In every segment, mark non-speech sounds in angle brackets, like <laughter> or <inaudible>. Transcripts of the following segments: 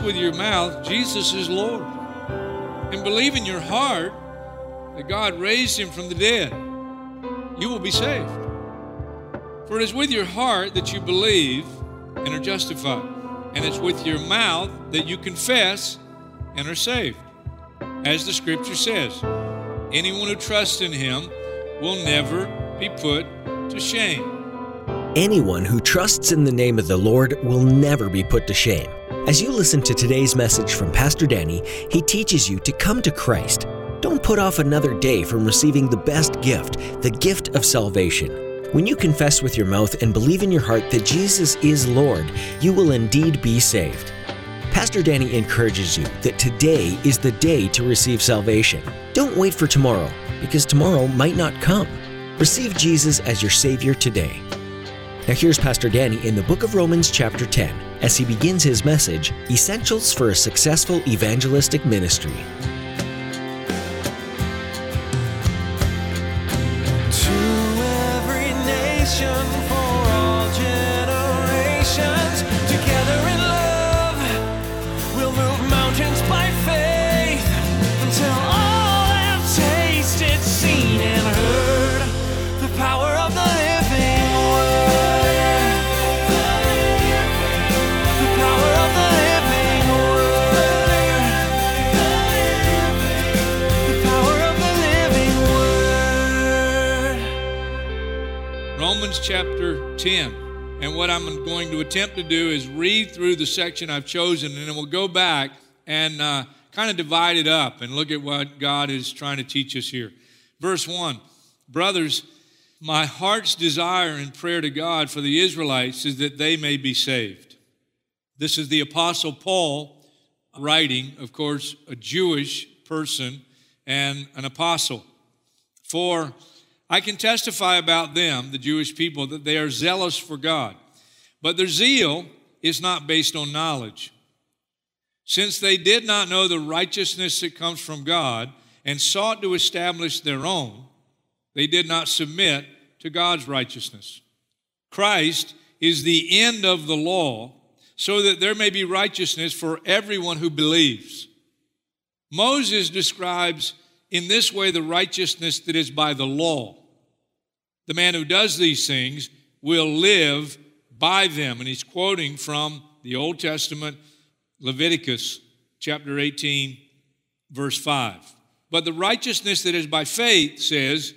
With your mouth Jesus is Lord and believe in your heart that God raised him from the dead, you will be saved. For it is with your heart that you believe and are justified, and it's with your mouth that you confess and are saved. As the scripture says, anyone who trusts in him will never be put to shame. Anyone who trusts in the name of the Lord will never be put to shame. As you listen to today's message from Pastor Danny, he teaches you to come to Christ. Don't put off another day from receiving the best gift, the gift of salvation. When you confess with your mouth and believe in your heart that Jesus is Lord, you will indeed be saved. Pastor Danny encourages you that today is the day to receive salvation. Don't wait for tomorrow, because tomorrow might not come. Receive Jesus as your Savior today. Now, here's Pastor Danny in the book of Romans, chapter 10, as he begins his message Essentials for a Successful Evangelistic Ministry. Chapter 10. And what I'm going to attempt to do is read through the section I've chosen, and then we'll go back and uh, kind of divide it up and look at what God is trying to teach us here. Verse 1 Brothers, my heart's desire and prayer to God for the Israelites is that they may be saved. This is the Apostle Paul writing, of course, a Jewish person and an apostle. For I can testify about them, the Jewish people, that they are zealous for God. But their zeal is not based on knowledge. Since they did not know the righteousness that comes from God and sought to establish their own, they did not submit to God's righteousness. Christ is the end of the law so that there may be righteousness for everyone who believes. Moses describes in this way the righteousness that is by the law. The man who does these things will live by them. And he's quoting from the Old Testament, Leviticus chapter 18, verse 5. But the righteousness that is by faith says,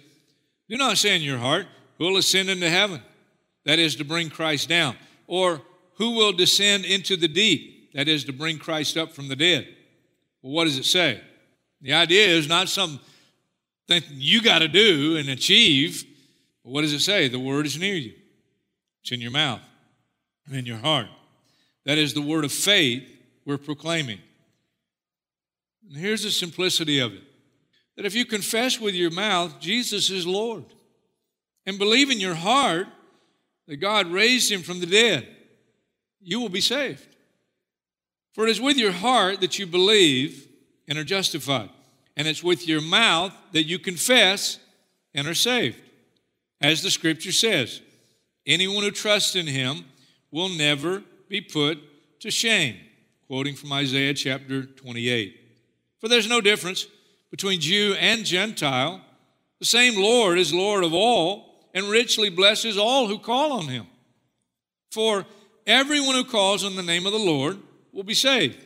Do not say in your heart, Who will ascend into heaven? That is to bring Christ down. Or who will descend into the deep? That is to bring Christ up from the dead. Well, what does it say? The idea is not something you got to do and achieve. But what does it say? The word is near you, it's in your mouth and in your heart. That is the word of faith we're proclaiming. And here's the simplicity of it that if you confess with your mouth Jesus is Lord and believe in your heart that God raised him from the dead, you will be saved. For it is with your heart that you believe and are justified, and it's with your mouth that you confess and are saved. As the scripture says, anyone who trusts in him will never be put to shame. Quoting from Isaiah chapter 28. For there's no difference between Jew and Gentile. The same Lord is Lord of all and richly blesses all who call on him. For everyone who calls on the name of the Lord will be saved.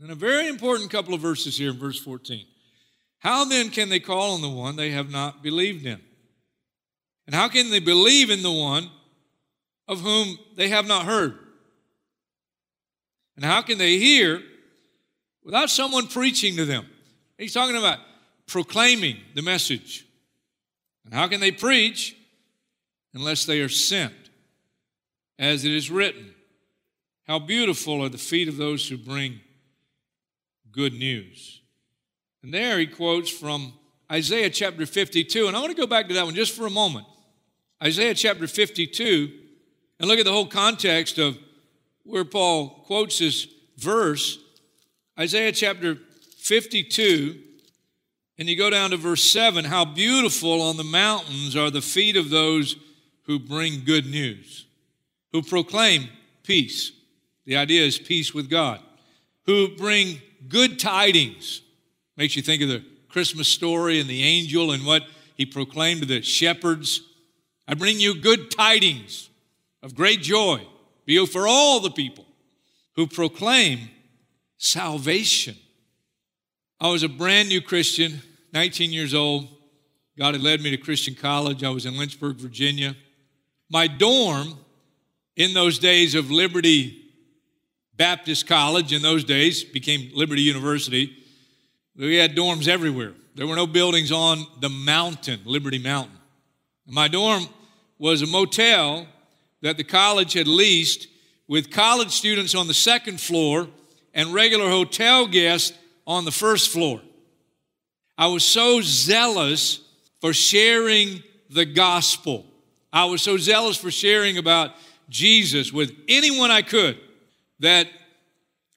And a very important couple of verses here in verse 14. How then can they call on the one they have not believed in? And how can they believe in the one of whom they have not heard? And how can they hear without someone preaching to them? He's talking about proclaiming the message. And how can they preach unless they are sent? As it is written, How beautiful are the feet of those who bring good news. And there he quotes from Isaiah chapter 52. And I want to go back to that one just for a moment. Isaiah chapter 52, and look at the whole context of where Paul quotes this verse. Isaiah chapter 52, and you go down to verse 7 How beautiful on the mountains are the feet of those who bring good news, who proclaim peace. The idea is peace with God, who bring good tidings. Makes you think of the Christmas story and the angel and what he proclaimed to the shepherds. I bring you good tidings of great joy be for all the people who proclaim salvation. I was a brand new Christian, 19 years old. God had led me to Christian college. I was in Lynchburg, Virginia. My dorm in those days of Liberty Baptist College, in those days, became Liberty University. We had dorms everywhere. There were no buildings on the mountain, Liberty Mountain. My dorm was a motel that the college had leased with college students on the second floor and regular hotel guests on the first floor. I was so zealous for sharing the gospel. I was so zealous for sharing about Jesus with anyone I could that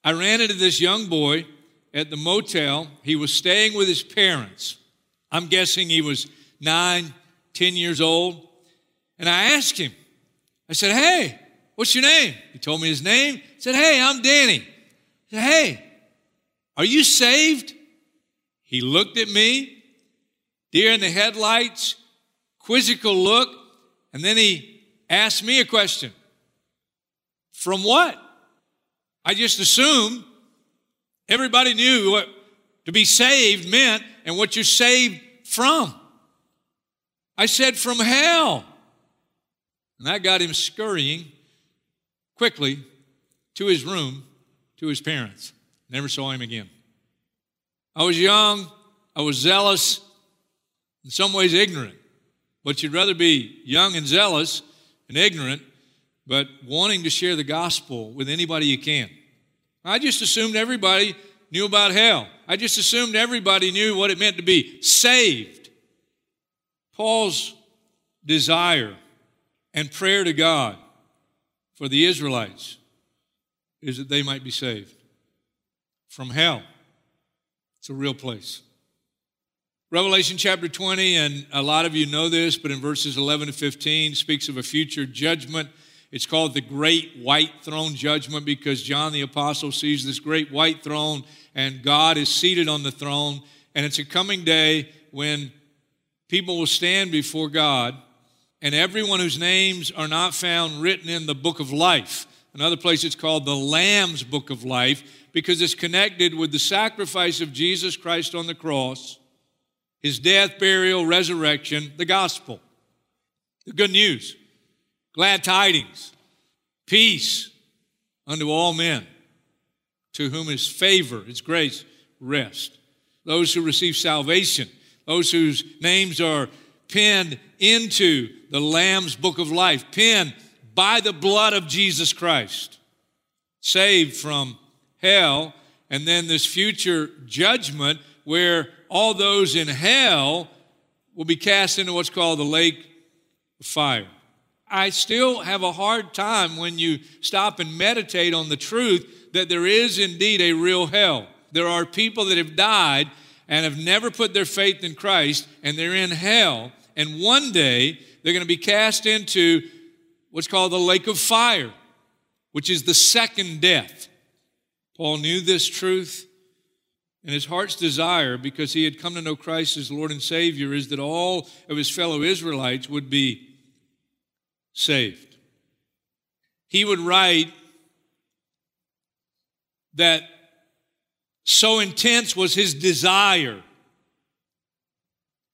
I ran into this young boy at the motel. He was staying with his parents. I'm guessing he was nine, ten years old. And I asked him, I said, Hey, what's your name? He told me his name. He said, Hey, I'm Danny. I said, Hey, are you saved? He looked at me, deer in the headlights, quizzical look, and then he asked me a question. From what? I just assumed everybody knew what to be saved meant and what you're saved from. I said, from hell. And that got him scurrying quickly to his room to his parents. Never saw him again. I was young, I was zealous, in some ways ignorant. But you'd rather be young and zealous and ignorant, but wanting to share the gospel with anybody you can. I just assumed everybody knew about hell. I just assumed everybody knew what it meant to be saved. Paul's desire and prayer to God for the Israelites is that they might be saved from hell. It's a real place. Revelation chapter 20, and a lot of you know this, but in verses 11 to 15 speaks of a future judgment. It's called the Great White Throne Judgment because John the Apostle sees this great white throne and God is seated on the throne. And it's a coming day when people will stand before God and everyone whose names are not found written in the book of life. Another place it's called the Lamb's Book of Life because it's connected with the sacrifice of Jesus Christ on the cross, his death, burial, resurrection, the gospel, the good news, glad tidings, peace unto all men, to whom his favor, his grace, rest. Those who receive salvation, those whose names are penned into the Lamb's book of life, penned by the blood of Jesus Christ, saved from hell, and then this future judgment where all those in hell will be cast into what's called the lake of fire. I still have a hard time when you stop and meditate on the truth that there is indeed a real hell. There are people that have died and have never put their faith in Christ, and they're in hell. And one day they're going to be cast into what's called the lake of fire, which is the second death. Paul knew this truth, and his heart's desire, because he had come to know Christ as Lord and Savior, is that all of his fellow Israelites would be saved. He would write that so intense was his desire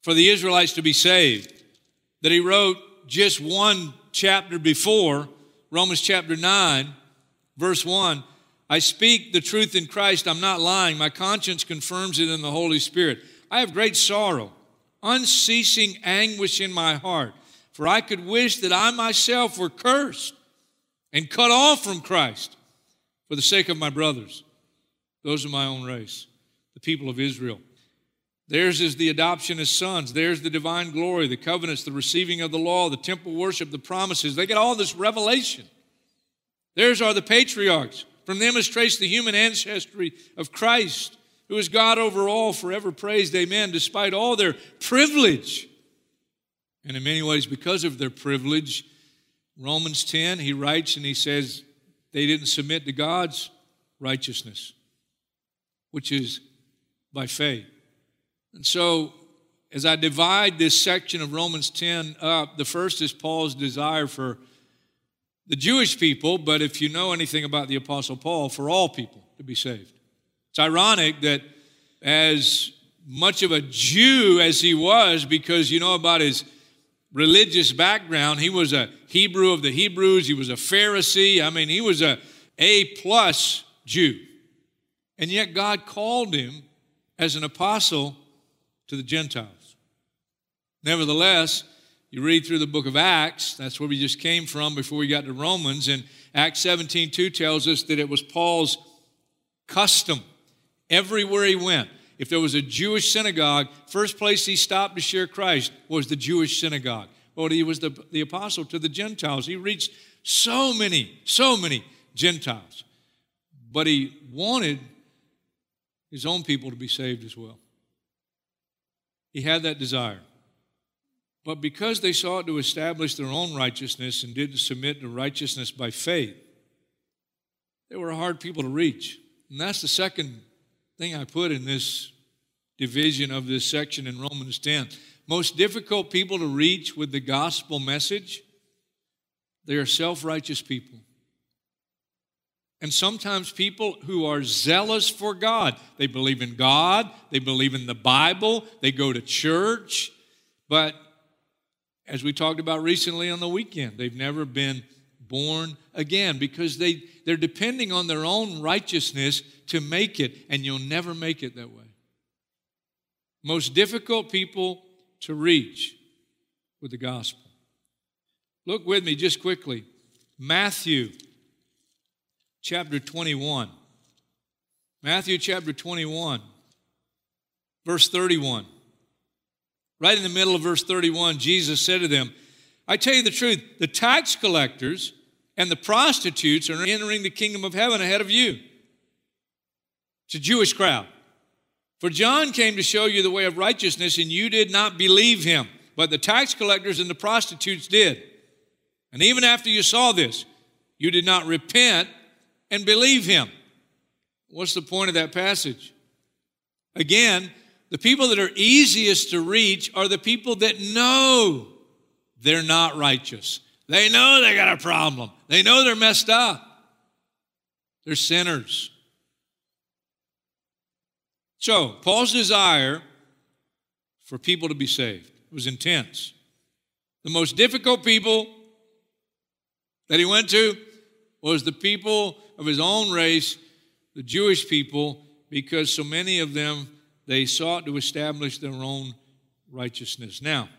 for the Israelites to be saved that he wrote just one chapter before, Romans chapter 9, verse 1. I speak the truth in Christ, I'm not lying. My conscience confirms it in the Holy Spirit. I have great sorrow, unceasing anguish in my heart, for I could wish that I myself were cursed and cut off from Christ for the sake of my brothers, those of my own race, the people of Israel. Theirs is the adoption as sons. Theirs the divine glory, the covenants, the receiving of the law, the temple worship, the promises. They get all this revelation. Theirs are the patriarchs. From them is traced the human ancestry of Christ, who is God over all, forever praised. Amen. Despite all their privilege, and in many ways, because of their privilege, Romans 10, he writes and he says, they didn't submit to God's righteousness, which is by faith. And so, as I divide this section of Romans 10 up, the first is Paul's desire for the Jewish people, but if you know anything about the Apostle Paul, for all people to be saved. It's ironic that as much of a Jew as he was, because you know about his religious background, he was a Hebrew of the Hebrews, he was a Pharisee. I mean, he was a A plus Jew. And yet God called him as an apostle to the Gentiles. Nevertheless, you read through the book of Acts, that's where we just came from before we got to Romans, and Acts 17 2 tells us that it was Paul's custom everywhere he went. If there was a Jewish synagogue, first place he stopped to share Christ was the Jewish synagogue. Well, he was the, the apostle to the Gentiles. He reached so many, so many Gentiles. But he wanted his own people to be saved as well. He had that desire. But because they sought to establish their own righteousness and didn't submit to righteousness by faith, they were a hard people to reach. And that's the second thing I put in this division of this section in Romans 10. Most difficult people to reach with the gospel message, they are self righteous people. And sometimes people who are zealous for God, they believe in God, they believe in the Bible, they go to church, but as we talked about recently on the weekend, they've never been born again because they, they're depending on their own righteousness to make it, and you'll never make it that way. Most difficult people to reach with the gospel. Look with me just quickly. Matthew chapter 21. Matthew chapter 21, verse 31. Right in the middle of verse 31, Jesus said to them, I tell you the truth, the tax collectors and the prostitutes are entering the kingdom of heaven ahead of you. It's a Jewish crowd. For John came to show you the way of righteousness, and you did not believe him, but the tax collectors and the prostitutes did. And even after you saw this, you did not repent and believe him. What's the point of that passage? Again, the people that are easiest to reach are the people that know they're not righteous. They know they got a problem. They know they're messed up. They're sinners. So, Paul's desire for people to be saved was intense. The most difficult people that he went to was the people of his own race, the Jewish people, because so many of them they sought to establish their own righteousness. Now,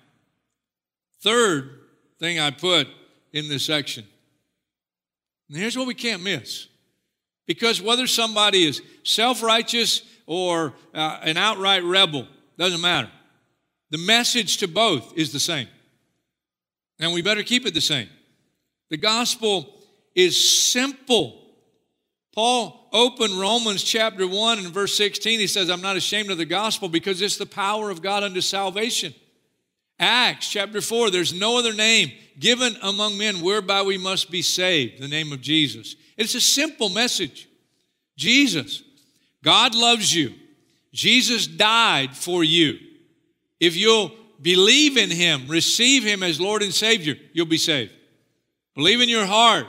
third thing I put in this section, and here's what we can't miss. Because whether somebody is self righteous or uh, an outright rebel, doesn't matter. The message to both is the same. And we better keep it the same. The gospel is simple. Paul opened Romans chapter 1 and verse 16. He says, I'm not ashamed of the gospel because it's the power of God unto salvation. Acts chapter 4, there's no other name given among men whereby we must be saved, the name of Jesus. It's a simple message. Jesus, God loves you. Jesus died for you. If you'll believe in Him, receive Him as Lord and Savior, you'll be saved. Believe in your heart,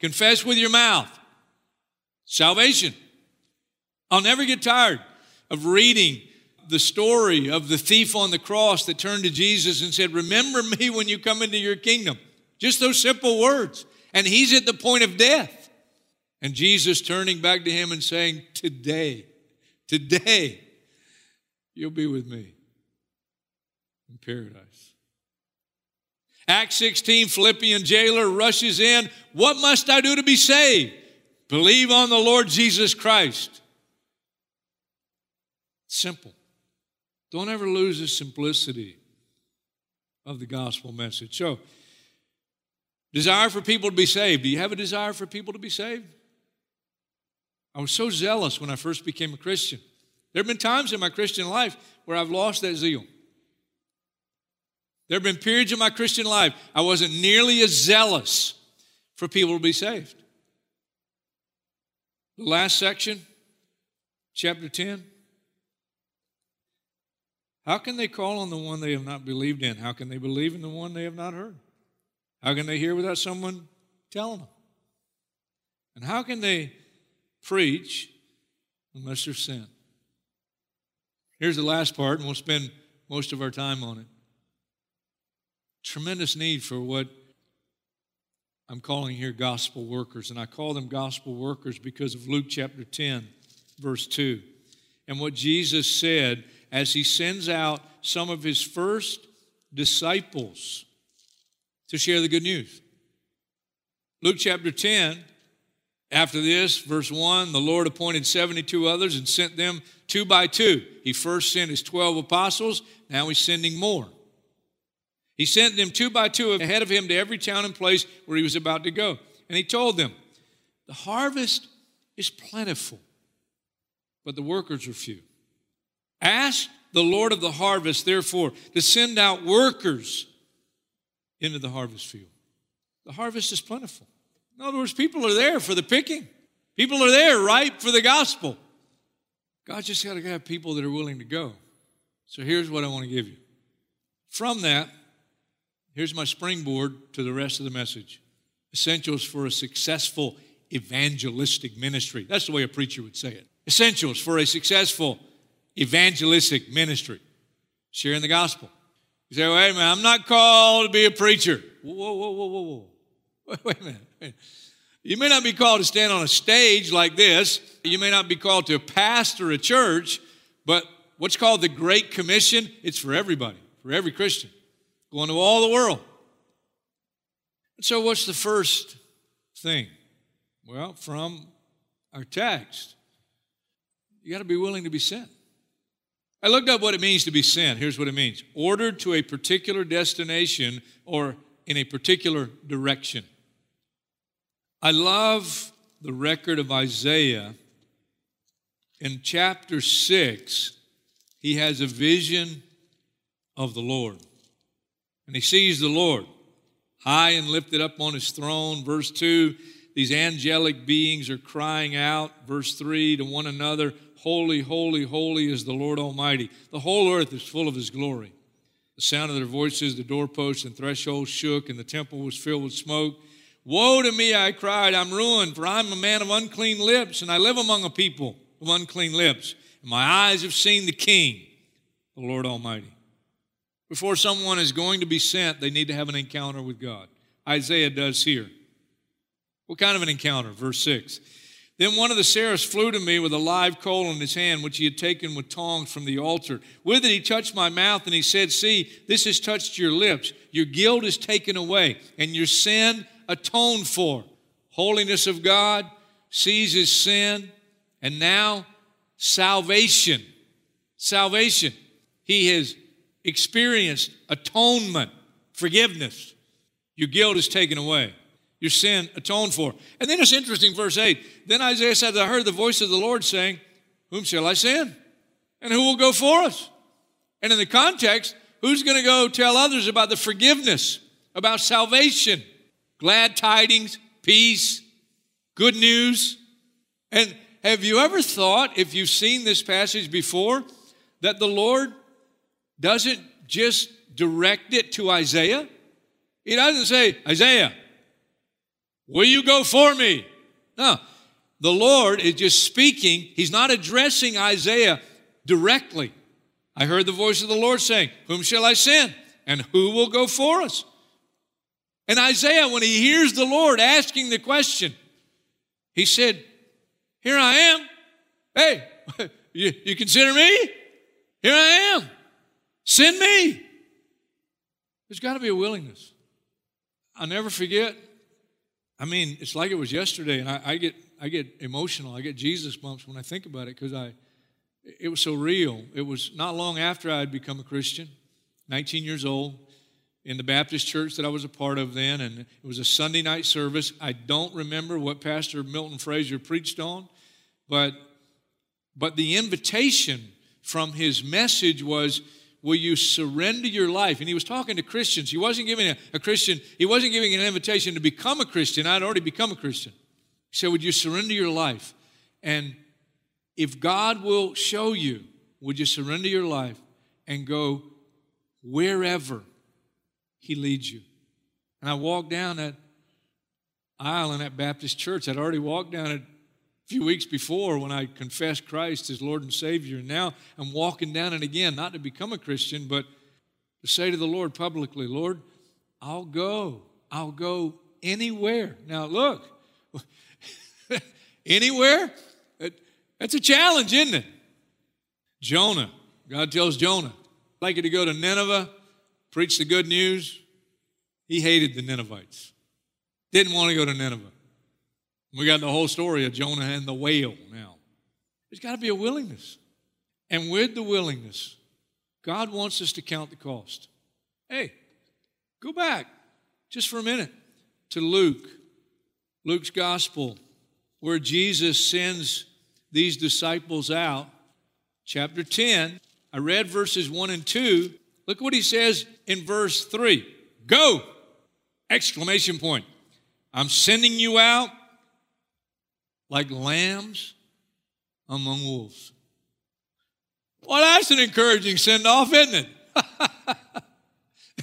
confess with your mouth, Salvation. I'll never get tired of reading the story of the thief on the cross that turned to Jesus and said, Remember me when you come into your kingdom. Just those simple words. And he's at the point of death. And Jesus turning back to him and saying, Today, today, you'll be with me in paradise. Acts 16, Philippian jailer rushes in. What must I do to be saved? Believe on the Lord Jesus Christ. Simple. Don't ever lose the simplicity of the gospel message. So, desire for people to be saved. Do you have a desire for people to be saved? I was so zealous when I first became a Christian. There have been times in my Christian life where I've lost that zeal. There have been periods in my Christian life I wasn't nearly as zealous for people to be saved. The last section, chapter 10. How can they call on the one they have not believed in? How can they believe in the one they have not heard? How can they hear without someone telling them? And how can they preach unless they're sent? Here's the last part, and we'll spend most of our time on it. Tremendous need for what I'm calling here gospel workers. And I call them gospel workers because of Luke chapter 10, verse 2. And what Jesus said as he sends out some of his first disciples to share the good news. Luke chapter 10, after this, verse 1 the Lord appointed 72 others and sent them two by two. He first sent his 12 apostles, now he's sending more. He sent them two by two ahead of him to every town and place where he was about to go. And he told them, The harvest is plentiful, but the workers are few. Ask the Lord of the harvest, therefore, to send out workers into the harvest field. The harvest is plentiful. In other words, people are there for the picking, people are there ripe for the gospel. God just got to have people that are willing to go. So here's what I want to give you. From that, Here's my springboard to the rest of the message Essentials for a successful evangelistic ministry. That's the way a preacher would say it. Essentials for a successful evangelistic ministry. Sharing the gospel. You say, wait a minute, I'm not called to be a preacher. Whoa, whoa, whoa, whoa, whoa. Wait, <laughs> wait a minute. You may not be called to stand on a stage like this. You may not be called to a pastor a church, but what's called the Great Commission, it's for everybody, for every Christian going to all the world. And so, what's the first thing? Well, from our text, you got to be willing to be sent. I looked up what it means to be sent. Here's what it means ordered to a particular destination or in a particular direction. I love the record of Isaiah. In chapter 6, he has a vision of the Lord and he sees the Lord high and lifted up on his throne. Verse 2 these angelic beings are crying out, verse 3, to one another, Holy, holy, holy is the Lord Almighty. The whole earth is full of his glory. The sound of their voices, the doorposts and thresholds shook, and the temple was filled with smoke. Woe to me, I cried, I'm ruined, for I'm a man of unclean lips, and I live among a people of unclean lips. And my eyes have seen the King, the Lord Almighty. Before someone is going to be sent, they need to have an encounter with God. Isaiah does here. What kind of an encounter? Verse 6. Then one of the seraphs flew to me with a live coal in his hand, which he had taken with tongs from the altar. With it he touched my mouth, and he said, See, this has touched your lips. Your guilt is taken away, and your sin atoned for. Holiness of God sees his sin, and now salvation. Salvation. He has experienced atonement, forgiveness. Your guilt is taken away, your sin atoned for. And then it's interesting, verse 8. Then Isaiah said, I heard the voice of the Lord saying, Whom shall I send? And who will go for us? And in the context, who's going to go tell others about the forgiveness, about salvation, glad tidings, peace, good news? And have you ever thought, if you've seen this passage before, that the Lord doesn't just direct it to Isaiah. He doesn't say, Isaiah, will you go for me? No. The Lord is just speaking. He's not addressing Isaiah directly. I heard the voice of the Lord saying, Whom shall I send? And who will go for us? And Isaiah, when he hears the Lord asking the question, he said, Here I am. Hey, <laughs> you, you consider me? Here I am. Send me. There's got to be a willingness. I'll never forget. I mean, it's like it was yesterday, and I, I get I get emotional. I get Jesus bumps when I think about it because I, it was so real. It was not long after I had become a Christian, 19 years old, in the Baptist church that I was a part of then, and it was a Sunday night service. I don't remember what Pastor Milton Frazier preached on, but but the invitation from his message was will you surrender your life? And he was talking to christians. He wasn't giving a, a, christian he wasn't giving an invitation to become a christian. I'd already become a christian. He said would you surrender your life? And if god will show you would you surrender your life and go wherever he leads you and i walked down that aisle in that baptist church i'd already walked down it a few weeks before when I confessed Christ as Lord and Savior. And now I'm walking down it again, not to become a Christian, but to say to the Lord publicly, Lord, I'll go. I'll go anywhere. Now, look, <laughs> anywhere? That's a challenge, isn't it? Jonah, God tells Jonah, I'd like you to go to Nineveh, preach the good news. He hated the Ninevites, didn't want to go to Nineveh. We got the whole story of Jonah and the whale now. There's got to be a willingness. And with the willingness, God wants us to count the cost. Hey, go back just for a minute to Luke, Luke's gospel, where Jesus sends these disciples out. Chapter 10, I read verses 1 and 2. Look what he says in verse 3 Go! Exclamation point. I'm sending you out like lambs among wolves. Well, that's an encouraging send off, isn't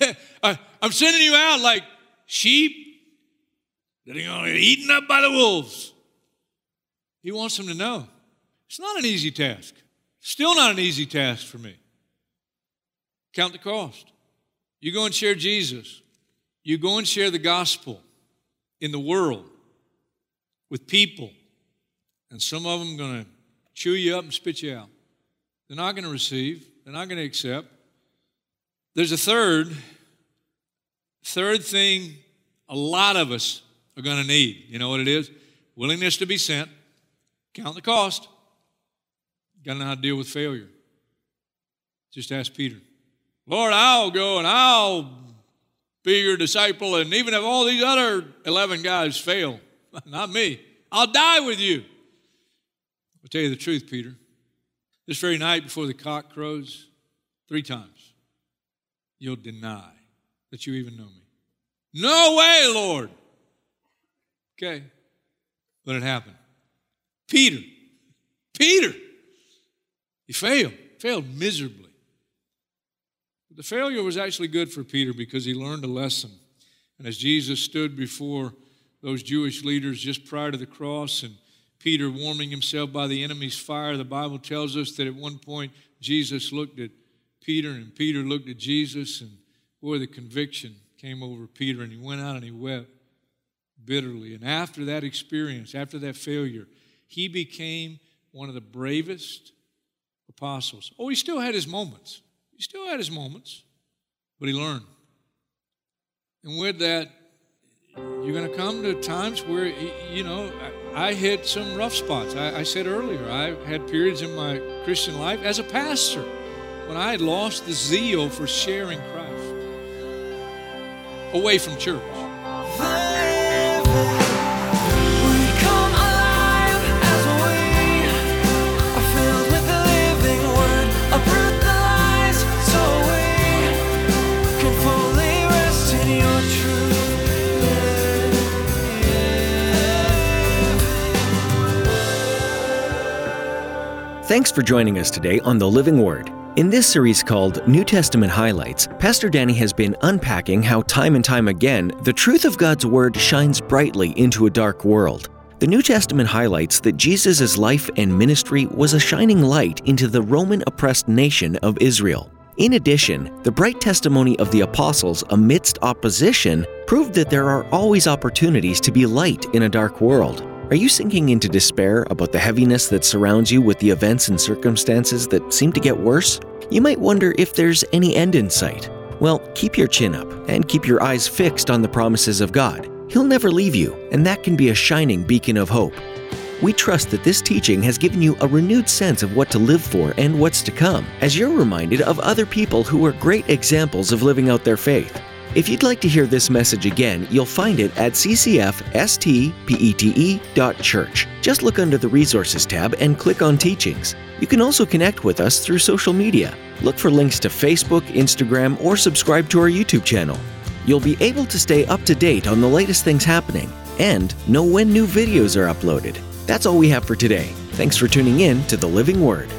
it? <laughs> I'm sending you out like sheep that are going to get eaten up by the wolves. He wants them to know it's not an easy task. Still not an easy task for me. Count the cost. You go and share Jesus. You go and share the gospel in the world with people and some of them are going to chew you up and spit you out. They're not going to receive, they're not going to accept. There's a third, third thing a lot of us are going to need. You know what it is? Willingness to be sent. Count the cost. Got to know how to deal with failure. Just ask Peter. Lord, I'll go and I'll be your disciple, and even if all these other 11 guys fail, <laughs> not me, I'll die with you. I'll tell you the truth, Peter. This very night before the cock crows, three times, you'll deny that you even know me. No way, Lord. Okay. But it happened. Peter, Peter, he failed, failed miserably. But the failure was actually good for Peter because he learned a lesson. And as Jesus stood before those Jewish leaders just prior to the cross and Peter warming himself by the enemy's fire. The Bible tells us that at one point Jesus looked at Peter and Peter looked at Jesus, and boy, the conviction came over Peter, and he went out and he wept bitterly. And after that experience, after that failure, he became one of the bravest apostles. Oh, he still had his moments. He still had his moments, but he learned. And with that, you're going to come to times where, you know, I hit some rough spots. I, I, said earlier, I had periods in my Christian life as a pastor when I had lost the zeal for sharing Christ away from church. Thanks for joining us today on The Living Word. In this series called New Testament Highlights, Pastor Danny has been unpacking how time and time again the truth of God's Word shines brightly into a dark world. The New Testament highlights that Jesus' life and ministry was a shining light into the Roman oppressed nation of Israel. In addition, the bright testimony of the apostles amidst opposition proved that there are always opportunities to be light in a dark world. Are you sinking into despair about the heaviness that surrounds you with the events and circumstances that seem to get worse? You might wonder if there's any end in sight. Well, keep your chin up and keep your eyes fixed on the promises of God. He'll never leave you, and that can be a shining beacon of hope. We trust that this teaching has given you a renewed sense of what to live for and what's to come, as you're reminded of other people who are great examples of living out their faith. If you'd like to hear this message again, you'll find it at ccfstpete.church. Just look under the Resources tab and click on Teachings. You can also connect with us through social media. Look for links to Facebook, Instagram, or subscribe to our YouTube channel. You'll be able to stay up to date on the latest things happening and know when new videos are uploaded. That's all we have for today. Thanks for tuning in to the Living Word.